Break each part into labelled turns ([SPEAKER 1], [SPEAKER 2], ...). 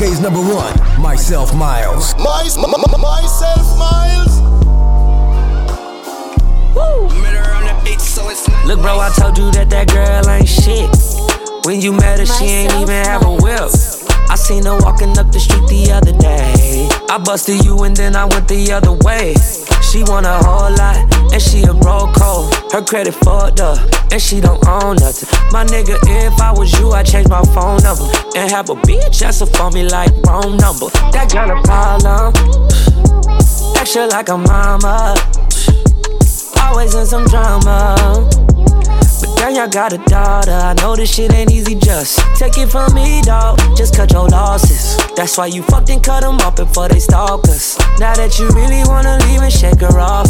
[SPEAKER 1] UK's number one, myself Miles.
[SPEAKER 2] My, myself Miles.
[SPEAKER 3] Look, bro, I told you that that girl ain't shit. When you met her, she ain't even have a whip. I seen her walking up the street the other day. I busted you and then I went the other way. She want a whole lot, and she a broke hoe. Her credit fucked up, and she don't own nothing. My nigga, if I was you, I'd change my phone number and have a bitch answer for me like wrong number. That girl a problem. Extra like a mama. Always in some drama. But then y'all got a daughter. I know this shit ain't easy, just take it from me, dawg. Just cut your losses. That's why you fucked and cut them up before they stalk us. Now that you really wanna leave and shake her off,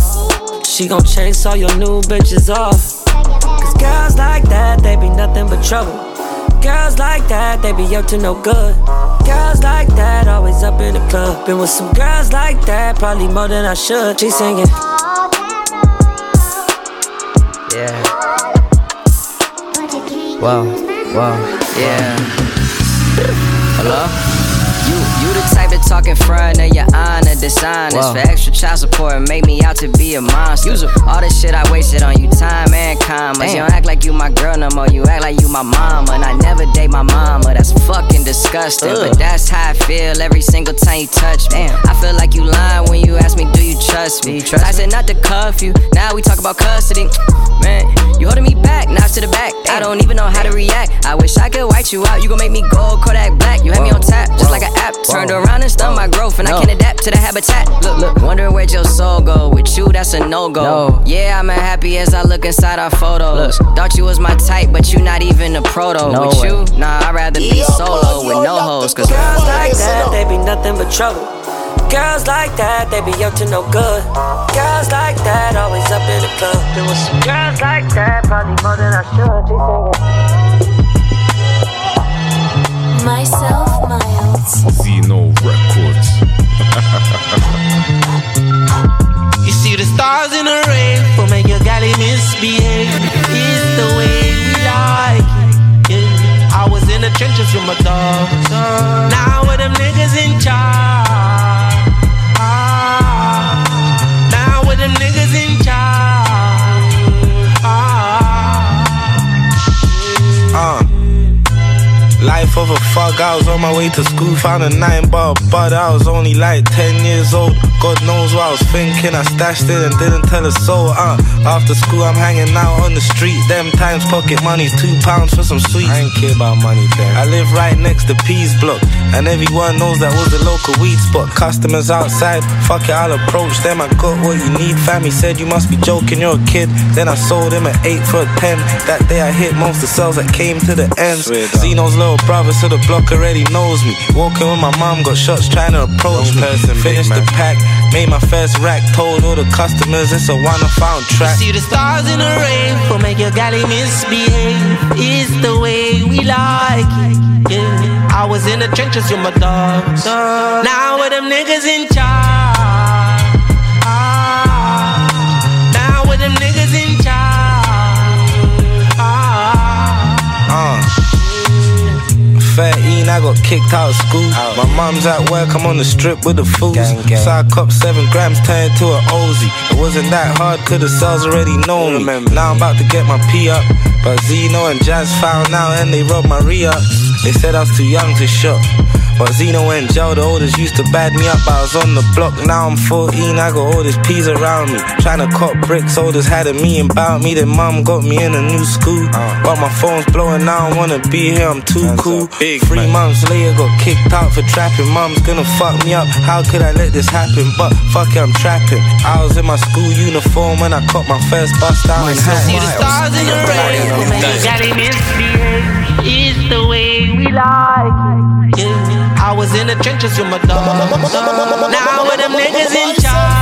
[SPEAKER 3] she gon' chase all your new bitches off. Cause girls like that, they be nothing but trouble. Girls like that, they be up to no good. Girls like that, always up in the club. Been with some girls like that, probably more than I should. She singing. Yeah.
[SPEAKER 4] Whoa, wow, yeah. Hello? You, you the type to talk in front of your honor, dishonest. Whoa. For extra child support and make me out to be a monster. User. All this shit I wasted on you, time and commas. Damn. You don't act like you my girl no more, you act like you my mama. And I never date my mama, that's fucking disgusting. Ugh. But that's how I feel every single time you touch me. Damn. I feel like you lying when you ask me, do you trust me? You trust I said not to cuff you, now we talk about custody. Man, you holding me back, knives to the back. Damn. I don't even know how to react. I wish I could white you out, you gon' make me gold, Kodak black. You had me on tap, just Whoa. like an app. Turned around and stunned my growth, and I can't adapt to the habitat. Look, look, wondering where'd your soul go? With you, that's a no go. No. Yeah, I'm happy as I look inside our photos. Look. Thought you was my type, but you not even a proto. No with way. you, nah, I'd rather be solo with no hoes. Cause
[SPEAKER 3] girls like that, they be nothing but trouble. Girls like that, they be up to no good. Girls like that, always up in the club. There was some girls like that, probably more than I should.
[SPEAKER 5] She singing. Myself, my
[SPEAKER 6] Zeno Records.
[SPEAKER 7] you see the stars in the rain for make your galley misbehave. It's the way we like it. Yeah. I was in the trenches with my dogs. Now with them niggas in charge. Ah, now with them niggas in Of a fuck, I was on my way to school, found a nine bar, but I was only like 10 years old. God knows what I was thinking, I stashed it and didn't tell a soul. Uh, after school, I'm hanging out on the street. Them times, pocket money's two pounds for some sweets. I ain't care about money then. I live right next to Peas Block, and everyone knows that was the local weed spot. Customers outside, fuck it, I'll approach them. I got what you need, family said you must be joking, you're a kid. Then I sold him an 8 for a 10. That day I hit most of the sales that came to the ends. Zeno's little brother to the block already knows me. Walking with my mom, got shots trying to approach me. Finished the pack, made my first rack, told all the customers it's a one I found track. You see the stars in the rain for make your galley misbehave. It's the way we like it. Yeah. I was in the trenches with my dogs. Now with them niggas in charge. I got kicked out of school. Out. My mom's at work, I'm on the strip with the fools. Gang, gang. So I cop 7 grams, turned to an Ozy. It wasn't that hard, cause the cells already know me. Now I'm about to get my P up. But Zeno and Jazz found out and they robbed my re up. They said I was too young to shop. But Zeno and Joe, the oldest, used to bad me up. I was on the block, now I'm 14. I got all these peas around me. Trying to cop bricks, oldest had a me and about me. Then mom got me in a new school. Uh, but my phone's blowing, now I don't wanna be here, I'm too cool. Big Three man. months later, got kicked out for trapping. Mom's gonna fuck me up. How could I let this happen? But fuck it, I'm trapping. I was in my school uniform when I caught my first bust down in See the stars in the rain. Daddy misbehave. It's the way we like it. Yeah. I was in the trenches with my dog. Now with them niggas in charge.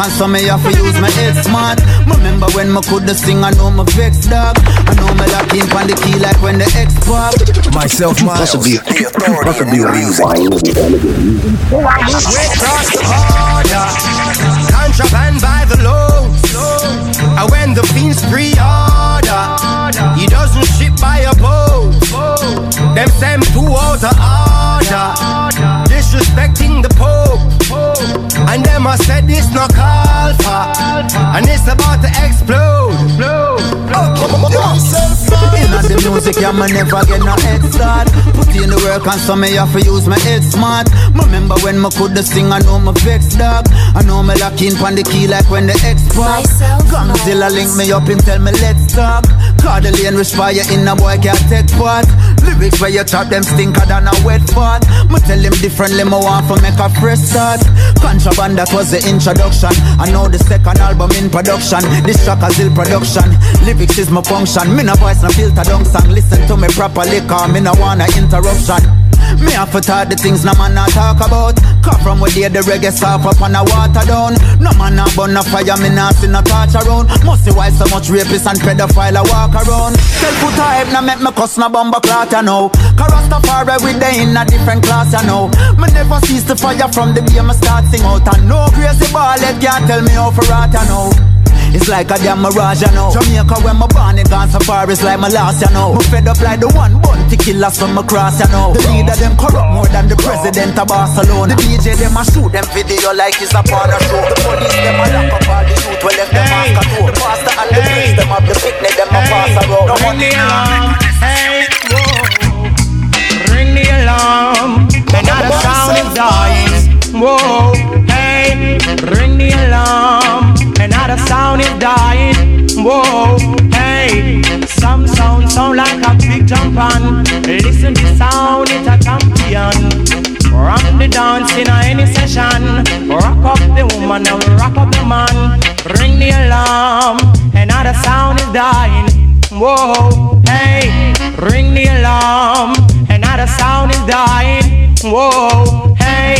[SPEAKER 7] In the
[SPEAKER 8] work so me have to use my head smart. Remember when me could sing, I know my vex dog. I know me lock in on the key like when the X pop.
[SPEAKER 9] Myself, Miles, Possibly the authority in music.
[SPEAKER 10] We cross the border, contraband by the loads. And when the fiends pre-order, he doesn't ship by a boat. Them send two out of them I said this no call
[SPEAKER 8] the music, yeah, me never get no head start. Put in the work and so me have to use my head smart. Remember when me could sing, I know my vex dog. I know me lock in on the key like when the X pop. Gongzilla link me up and tell me let's talk. The lane rich fire in a boy can't take part. Lyrics where you chop them stinker than a wet fart. Me tell him differently, me want to make a fresh start. Contraband that was the introduction. I know the second album in production. This track a still production. Lyrics is my function. Me no voice no filter down song. Listen to me properly, cause me no wanna interruption. Me have to talk the things no man not talk about. Come from where the reggae soft up on the water down. No man not burn no fire, me not see no torch around. Must see why so much rapists and pedophile a walk around. Tell put a hype, now make me cuss no bomber clot, you know. Cause Rastafari with they in a different class, you know. Me never cease the fire from the beer, me start sing out. And no crazy ball, can't tell me how for rat, you know. It's like a damn mirage, you know. Jamaica when my born it gone so far, it's like my last, you know. Me fed up like the one bounty killers from across, you know. The leader them corrupt more than the president of Barcelona. The DJ them a shoot them video like it's a porno show. The police them a lock up all the youth, we left them
[SPEAKER 11] Hey.
[SPEAKER 8] mask The pastor and the priest them have the picnic, them a pass around. No
[SPEAKER 11] Ring
[SPEAKER 8] money
[SPEAKER 11] the alarm, hey, whoa. Ring the alarm, another sound is dying. Whoa, hey, ring the alarm, another sound is dying. Whoa, hey, some sound sound like a big jump on. Listen to sound, it's a champion. Rock the dance in any session. Rock up the woman and rock up the man. Ring the alarm, another sound is dying. Whoa, hey, ring the alarm, another sound is dying. Whoa, hey,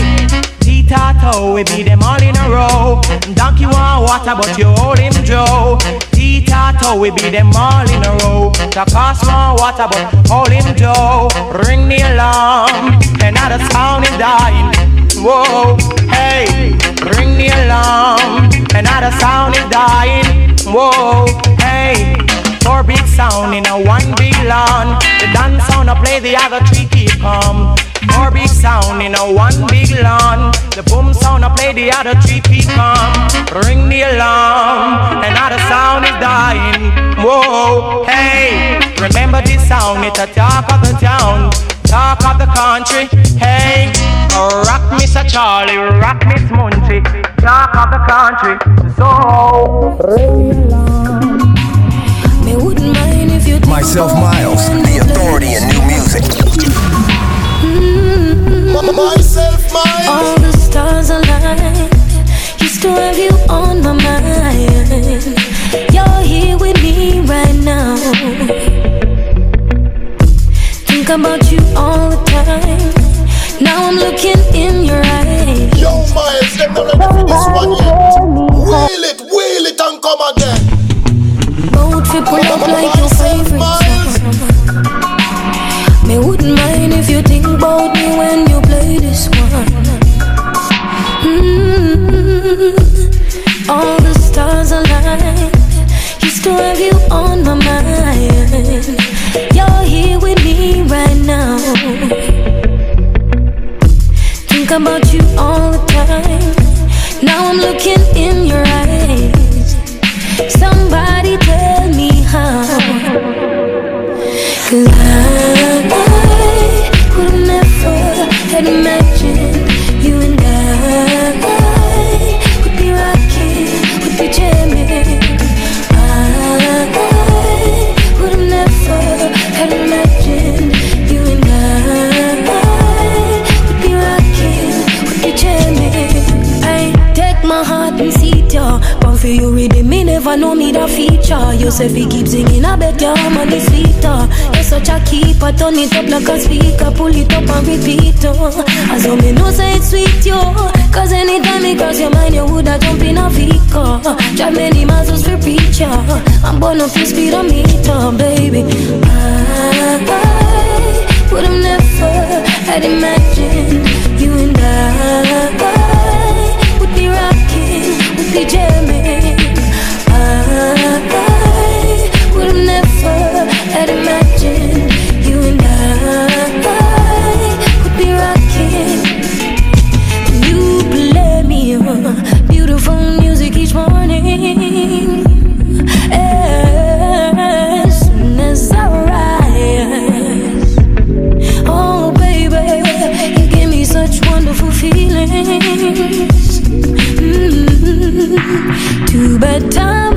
[SPEAKER 11] T-Tato, we beat them all in a row. Donkey want water, but you hold him Joe. T-Tato, we be them all in a row. The cost want water, but hold him Joe. Ring the alarm, another sound is dying. Whoa, hey, ring the alarm, another sound is dying. Whoa, hey. Four big sound in a one big lawn. The dance sound I play, the other three keep calm. Four big sound in a one big lawn. The boom sound I play, the other three keep calm. Ring the alarm, another sound is dying. Whoa, hey, remember this sound? It's a talk of the town, talk of the country. Hey, oh, rock Mr. Charlie, rock Miss Munchie, talk of the country. So ring the alarm.
[SPEAKER 12] Me wouldn't mind if you
[SPEAKER 9] Myself, Miles, the authority in new music.
[SPEAKER 2] Myself, Miles.
[SPEAKER 12] All the stars align. Used to have you on my mind. You're here with me right now. Think about you all the time. Now I'm looking in your eyes.
[SPEAKER 2] Yo, Miles, them not ready for this one yet. Wheel it, wheel it and come again.
[SPEAKER 12] Boat trip pull up like your favorite about me when you play this one. Mm, All the stars align. Used to have you on my mind. You're need a feature. You say keep singing, I bet your harmony sweeter. You're such a keeper, turn it up like a speaker, pull it up and repeat. Oh. As though me know say it's sweet, yo. Cause anytime it cross your mind, you woulda jump in a vehicle. Drive many miles for preacher. I'm born off your speed, I'm meter, baby. I, I would have never had imagined you and I would be rocking, would be jamming.
[SPEAKER 13] To
[SPEAKER 9] bedtime.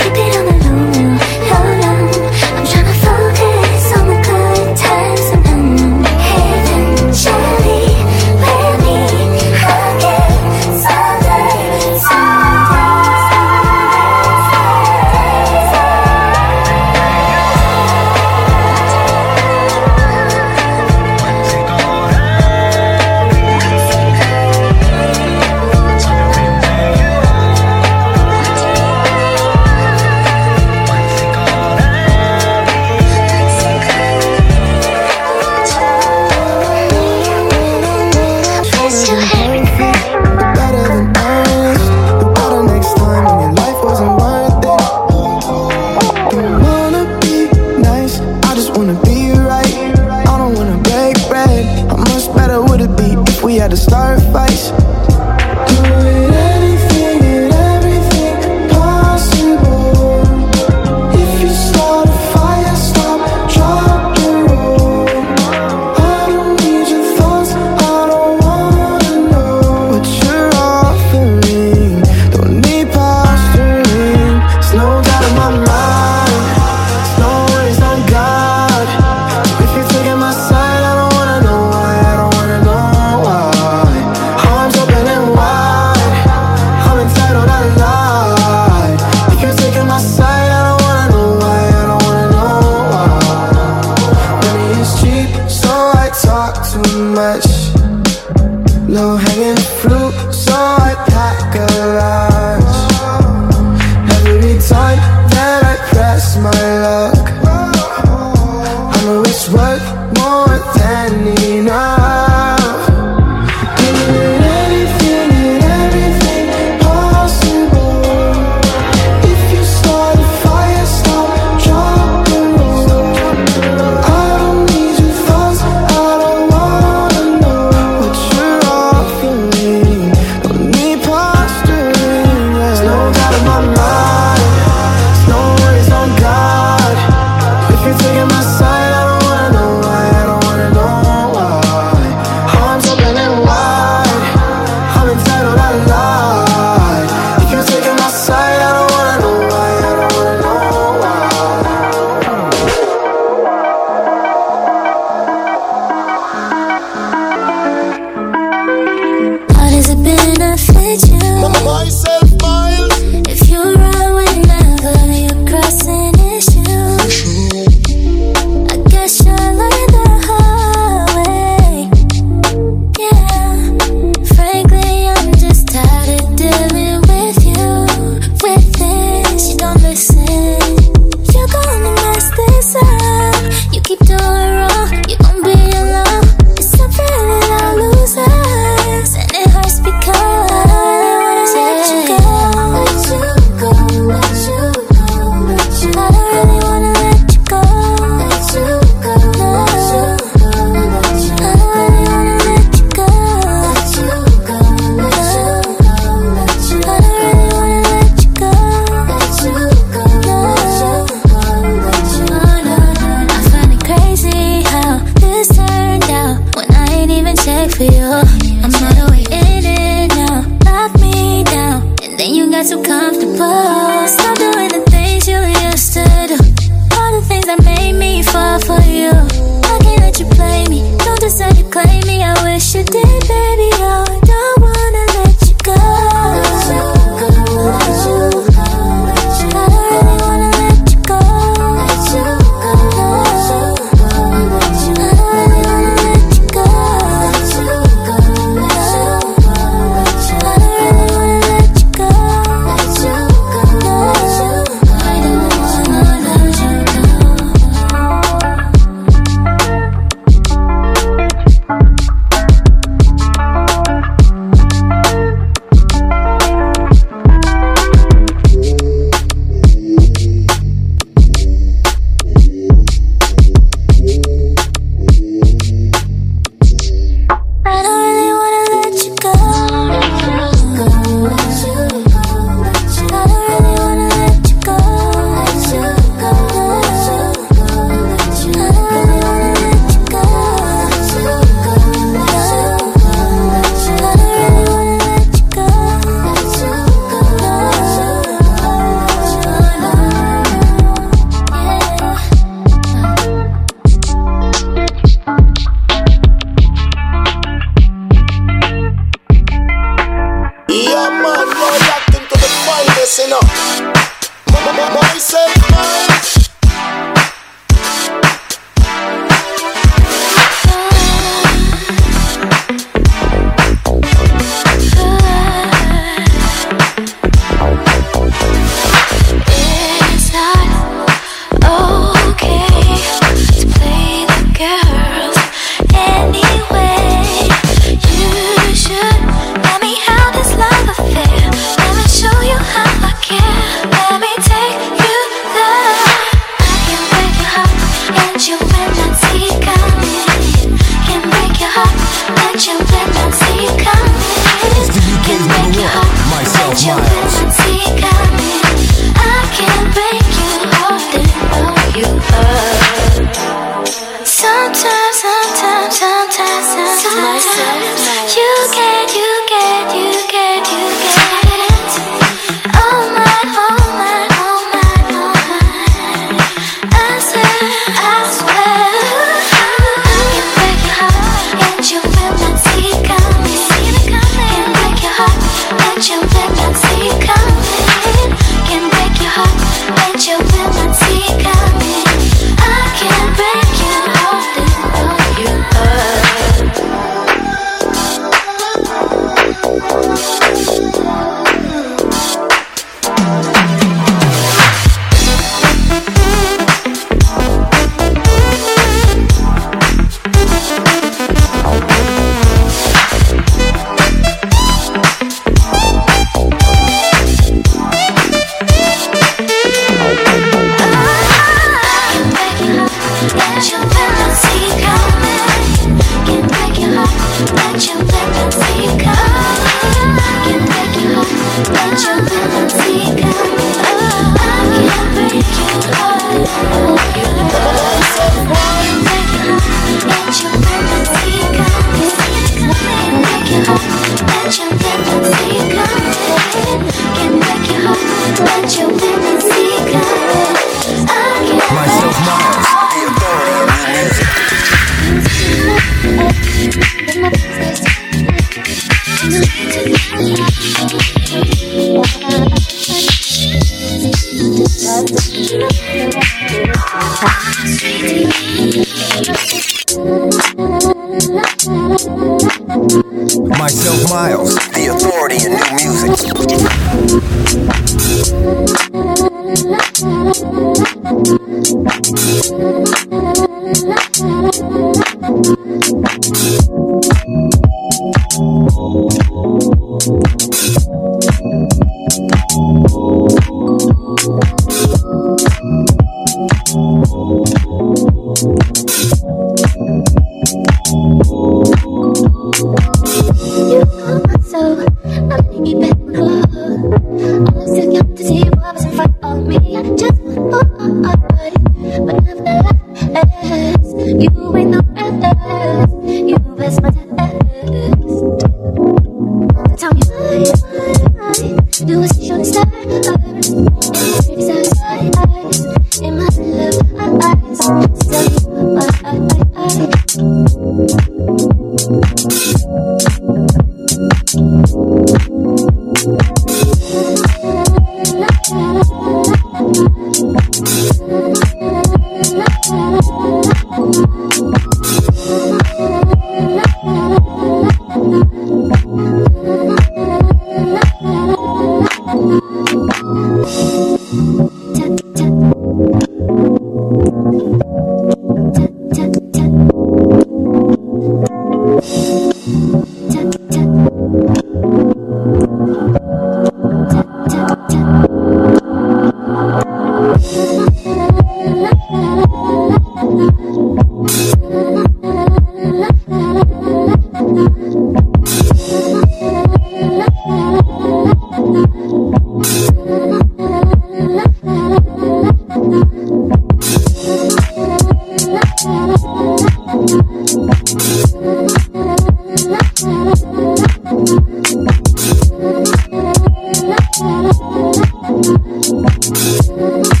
[SPEAKER 9] Now. Just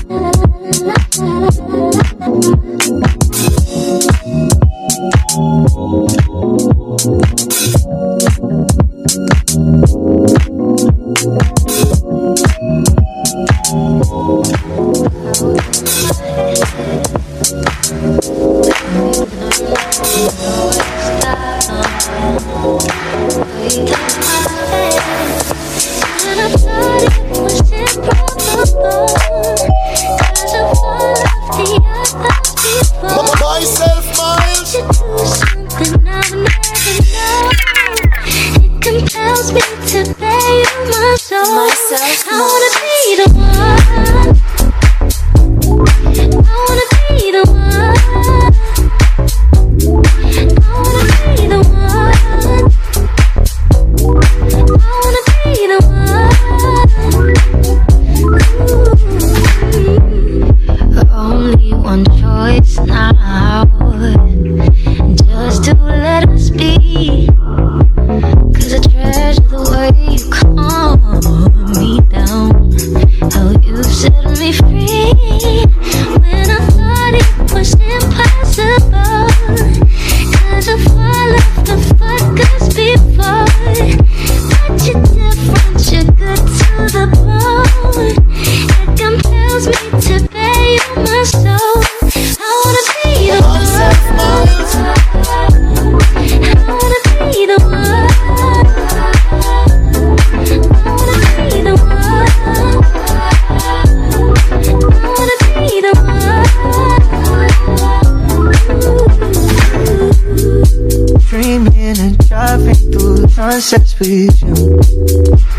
[SPEAKER 14] sunsets with you.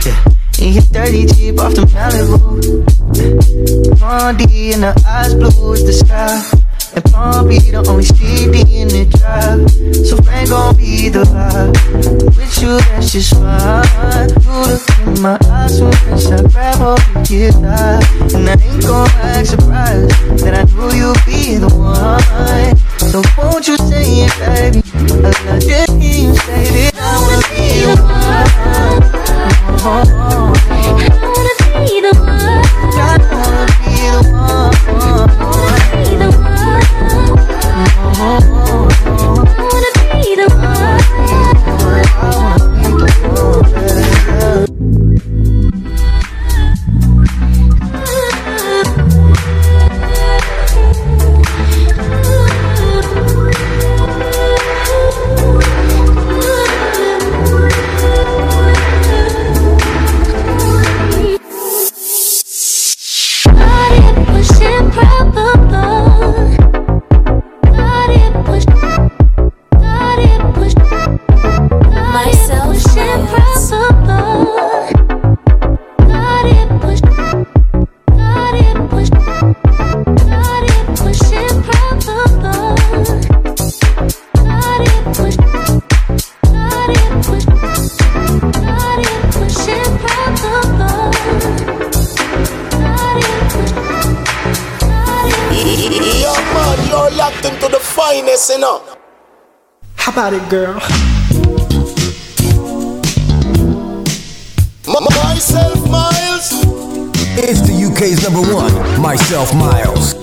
[SPEAKER 14] Yeah. In your dirty Jeep off the Malibu. Blondie and her eyes blue as the sky. And Palm be the only CD in the drive. So Frank gon' be the vibe. With you, that's just fine. You look in my eyes when I grab hold of your thigh. And I ain't gon' act surprised that I knew you'd be the one. So won't you
[SPEAKER 2] How about it, girl? myself, Miles.
[SPEAKER 9] It's the UK's number one, Myself Miles.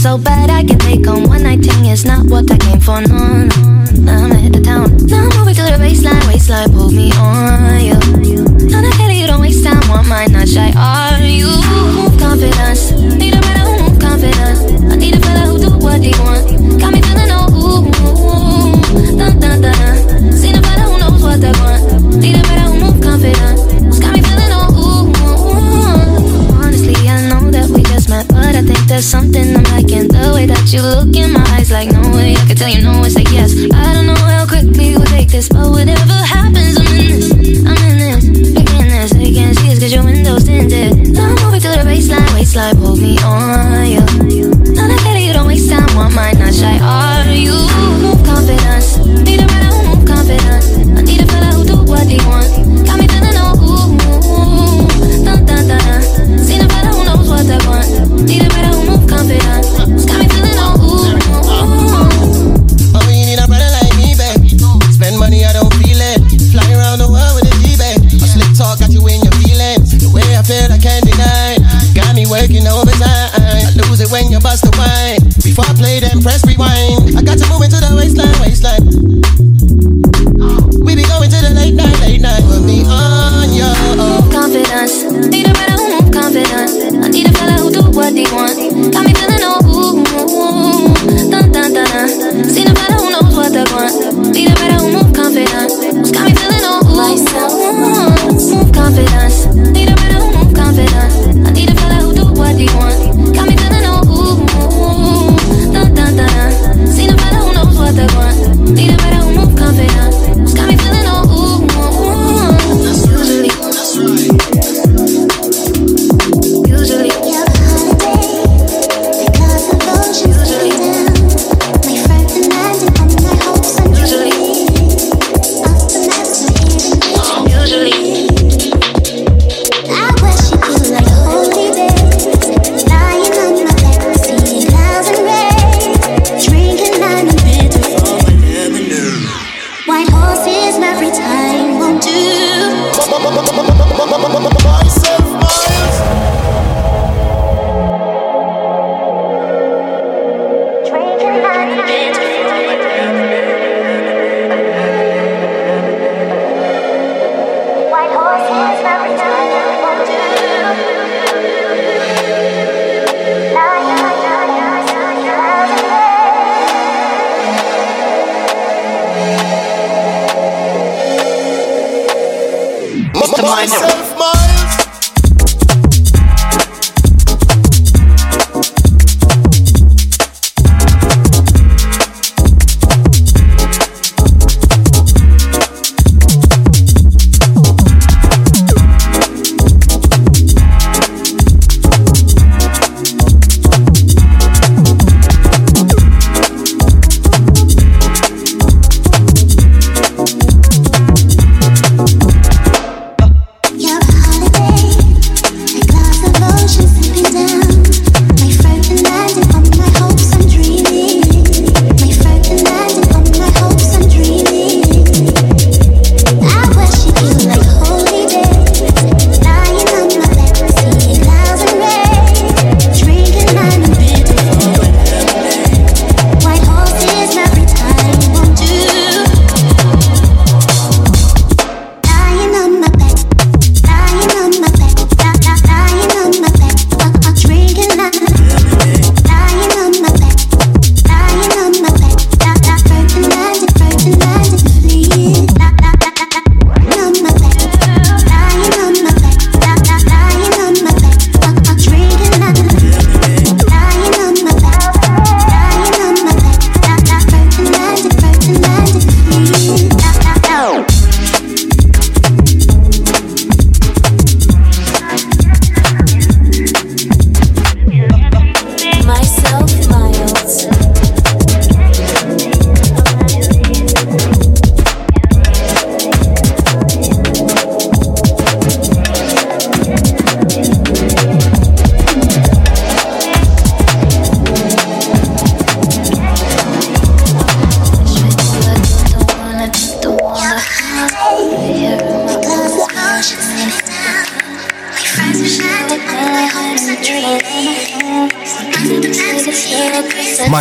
[SPEAKER 15] So bad I can take on one night thing. It's not what I came for, no. no. I'm at the town. Now I'm moving to the baseline, waistline, pull me on, you. Now I it, you don't waste time, want mine, not shy, are you? Move confidence, need a better move confidence. I need a fella who do what he want. Got me feeling oh ooh, dun dun dun. Seen a fella who knows what they want. Need a better there's something I'm liking. The way that you look in my eyes, like no way I can tell you no it's like yes. I don't know how quickly we'll take this, but whatever happens, I'm in this. I'm in this. Picking this, they can't see us 'cause your window's tinted. Now I'm moving to the baseline, waistline, pull me on, yeah. Now that better, you don't waste time, want mine, not shy, are you? Move confidence, need a better who move confidence. I need a fella who do what he want.
[SPEAKER 10] basta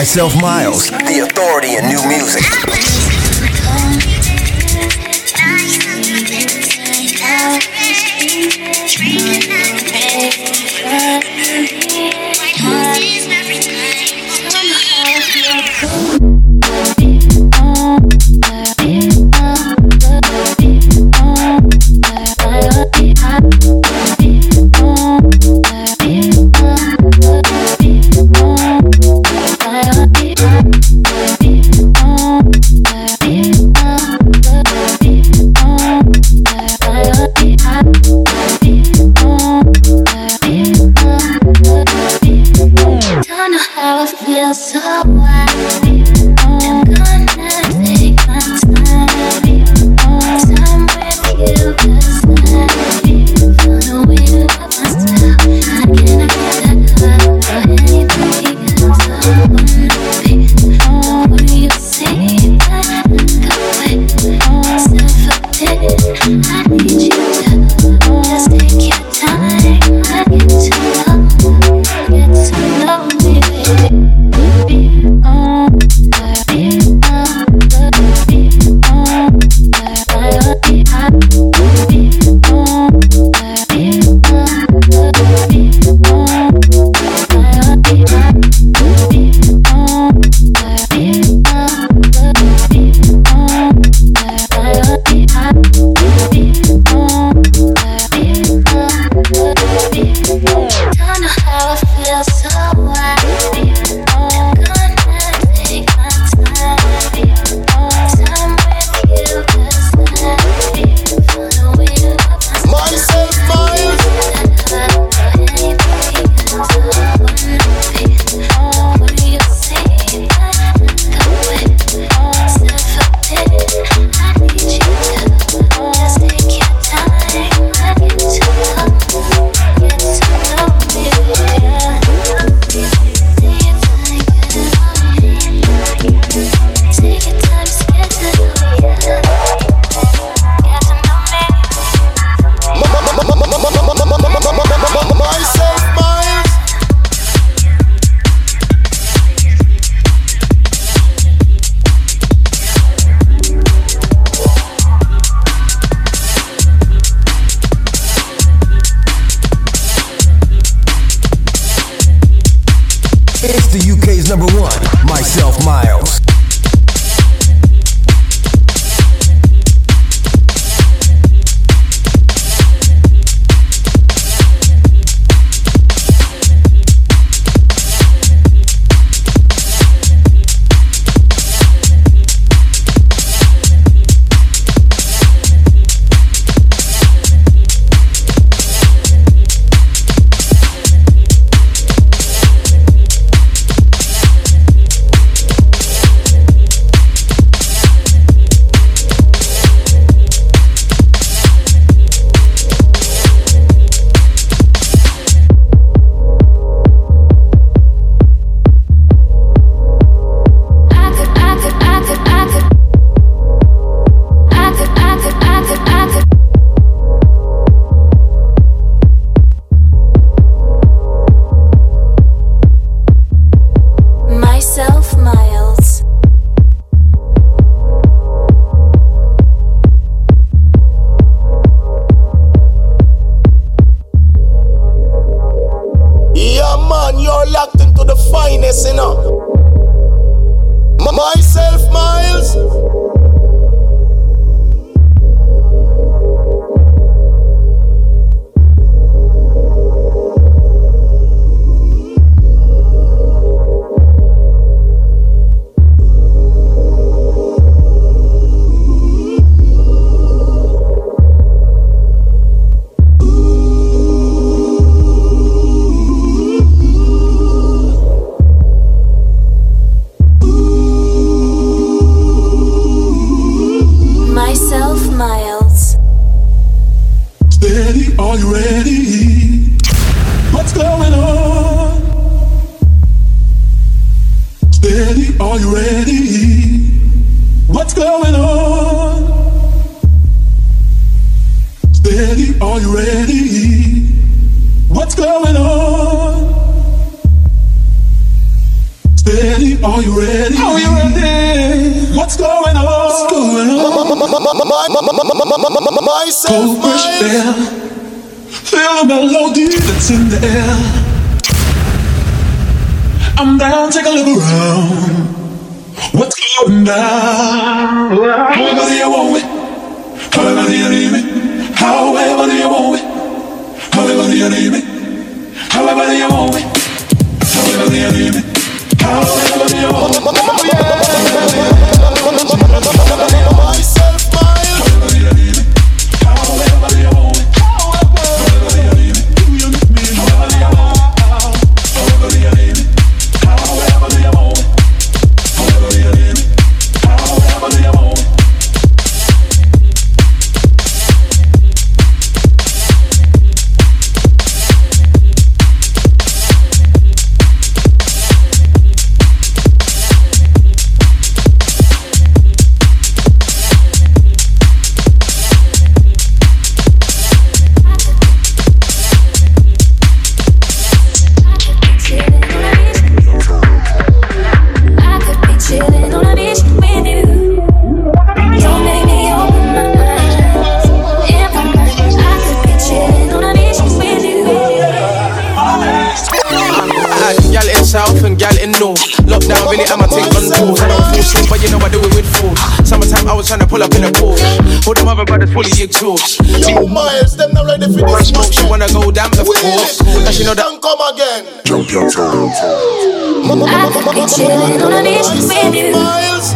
[SPEAKER 10] Myself Miles, the authority in new music. ready? Are you ready? What's going on?
[SPEAKER 16] Steady, are
[SPEAKER 17] you ready?
[SPEAKER 18] What's going on? Steady, are you ready? Are you ready? Are you ready? What's going on? What's going on?
[SPEAKER 2] Myself,
[SPEAKER 18] Go fresh air. Feel the melody that's in the air. I'm down, take a look around. What's going down? However do you want it? However do you need it? However do you want it? However do you need it? However do you want it? However do you need it? However Oh, do you
[SPEAKER 15] Lockdown really am I take on tours. I don't feel sin, but you know I do it with force. Summertime I was trying to pull up in a Porsche. All them other brothers fully exhaust.
[SPEAKER 2] Yo, Miles, them not ready for this
[SPEAKER 15] smoke. She wanna go down, of
[SPEAKER 2] Wheel
[SPEAKER 15] course.
[SPEAKER 2] it,
[SPEAKER 15] Cause she know that.
[SPEAKER 2] and come again.
[SPEAKER 9] Jump your toes.
[SPEAKER 12] I could be chilling on a beach with you.
[SPEAKER 2] Miles.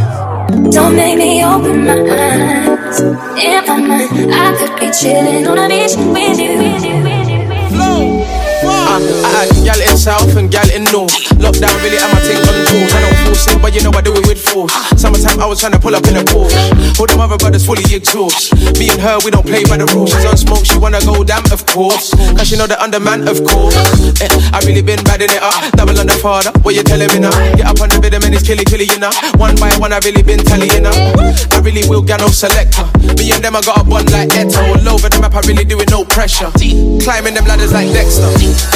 [SPEAKER 12] Don't make me open my eyes. If I'm right, I could be chilling on a beach with you.
[SPEAKER 15] Uh, I had gal in south and gal in north. Lockdown really am I take on tours. I don't feel sin, but you know I do it with force. Summertime I was trying to pull up in a Porsche. All them other brothers fully exhaust. Me and her, we don't play by the rules. She's on smoke, she wanna go down, of course. Cause she know the underman, of course. Eh, I really been badding it up. Double on the father, what you telling me now? Get up on the rhythm and it's killy killy, you know. One by one, I really been tallying up. I really will get no selector. Me and them, I got a bond like Eto. All over the map, I really do it no pressure. Climbing them ladders like Dexter.